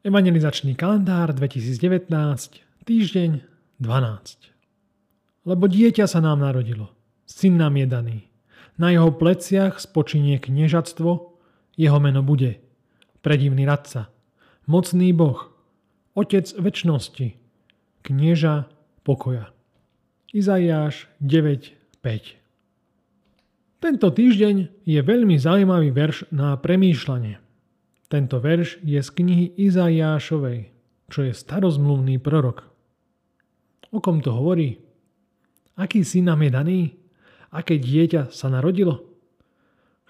Evangelizačný kalendár 2019, týždeň 12. Lebo dieťa sa nám narodilo, syn nám je daný. Na jeho pleciach spočinie kniežatstvo, jeho meno bude predivný radca, mocný boh, otec väčšnosti, knieža pokoja. Izaiáš 9.5 tento týždeň je veľmi zaujímavý verš na premýšľanie. Tento verš je z knihy Izaiášovej, čo je starozmluvný prorok. O kom to hovorí? Aký syn nám je daný? Aké dieťa sa narodilo?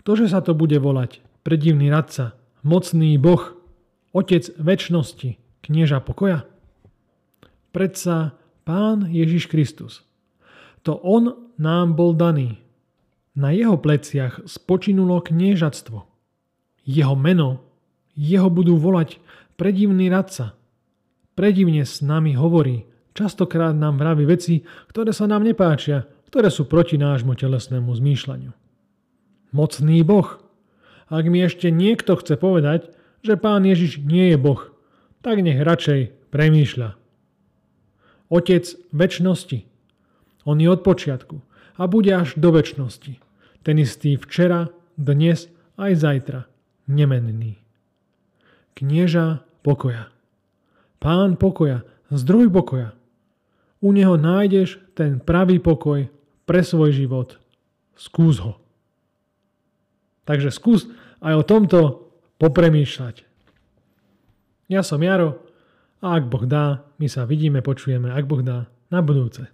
Ktože sa to bude volať? Predivný radca, mocný boh, otec väčšnosti, knieža pokoja? Predsa Pán Ježiš Kristus. To On nám bol daný, na jeho pleciach spočinulo kniežatstvo. Jeho meno, jeho budú volať predivný radca. Predivne s nami hovorí, častokrát nám vraví veci, ktoré sa nám nepáčia, ktoré sú proti nášmu telesnému zmýšľaniu. Mocný Boh. Ak mi ešte niekto chce povedať, že Pán Ježiš nie je Boh, tak nech radšej premýšľa. Otec väčšnosti. On je od počiatku a bude až do väčšnosti. Ten istý včera, dnes aj zajtra. Nemenný. Knieža pokoja. Pán pokoja, zdroj pokoja. U neho nájdeš ten pravý pokoj pre svoj život. Skús ho. Takže skús aj o tomto popremýšľať. Ja som Jaro a ak Boh dá, my sa vidíme, počujeme, ak Boh dá, na budúce.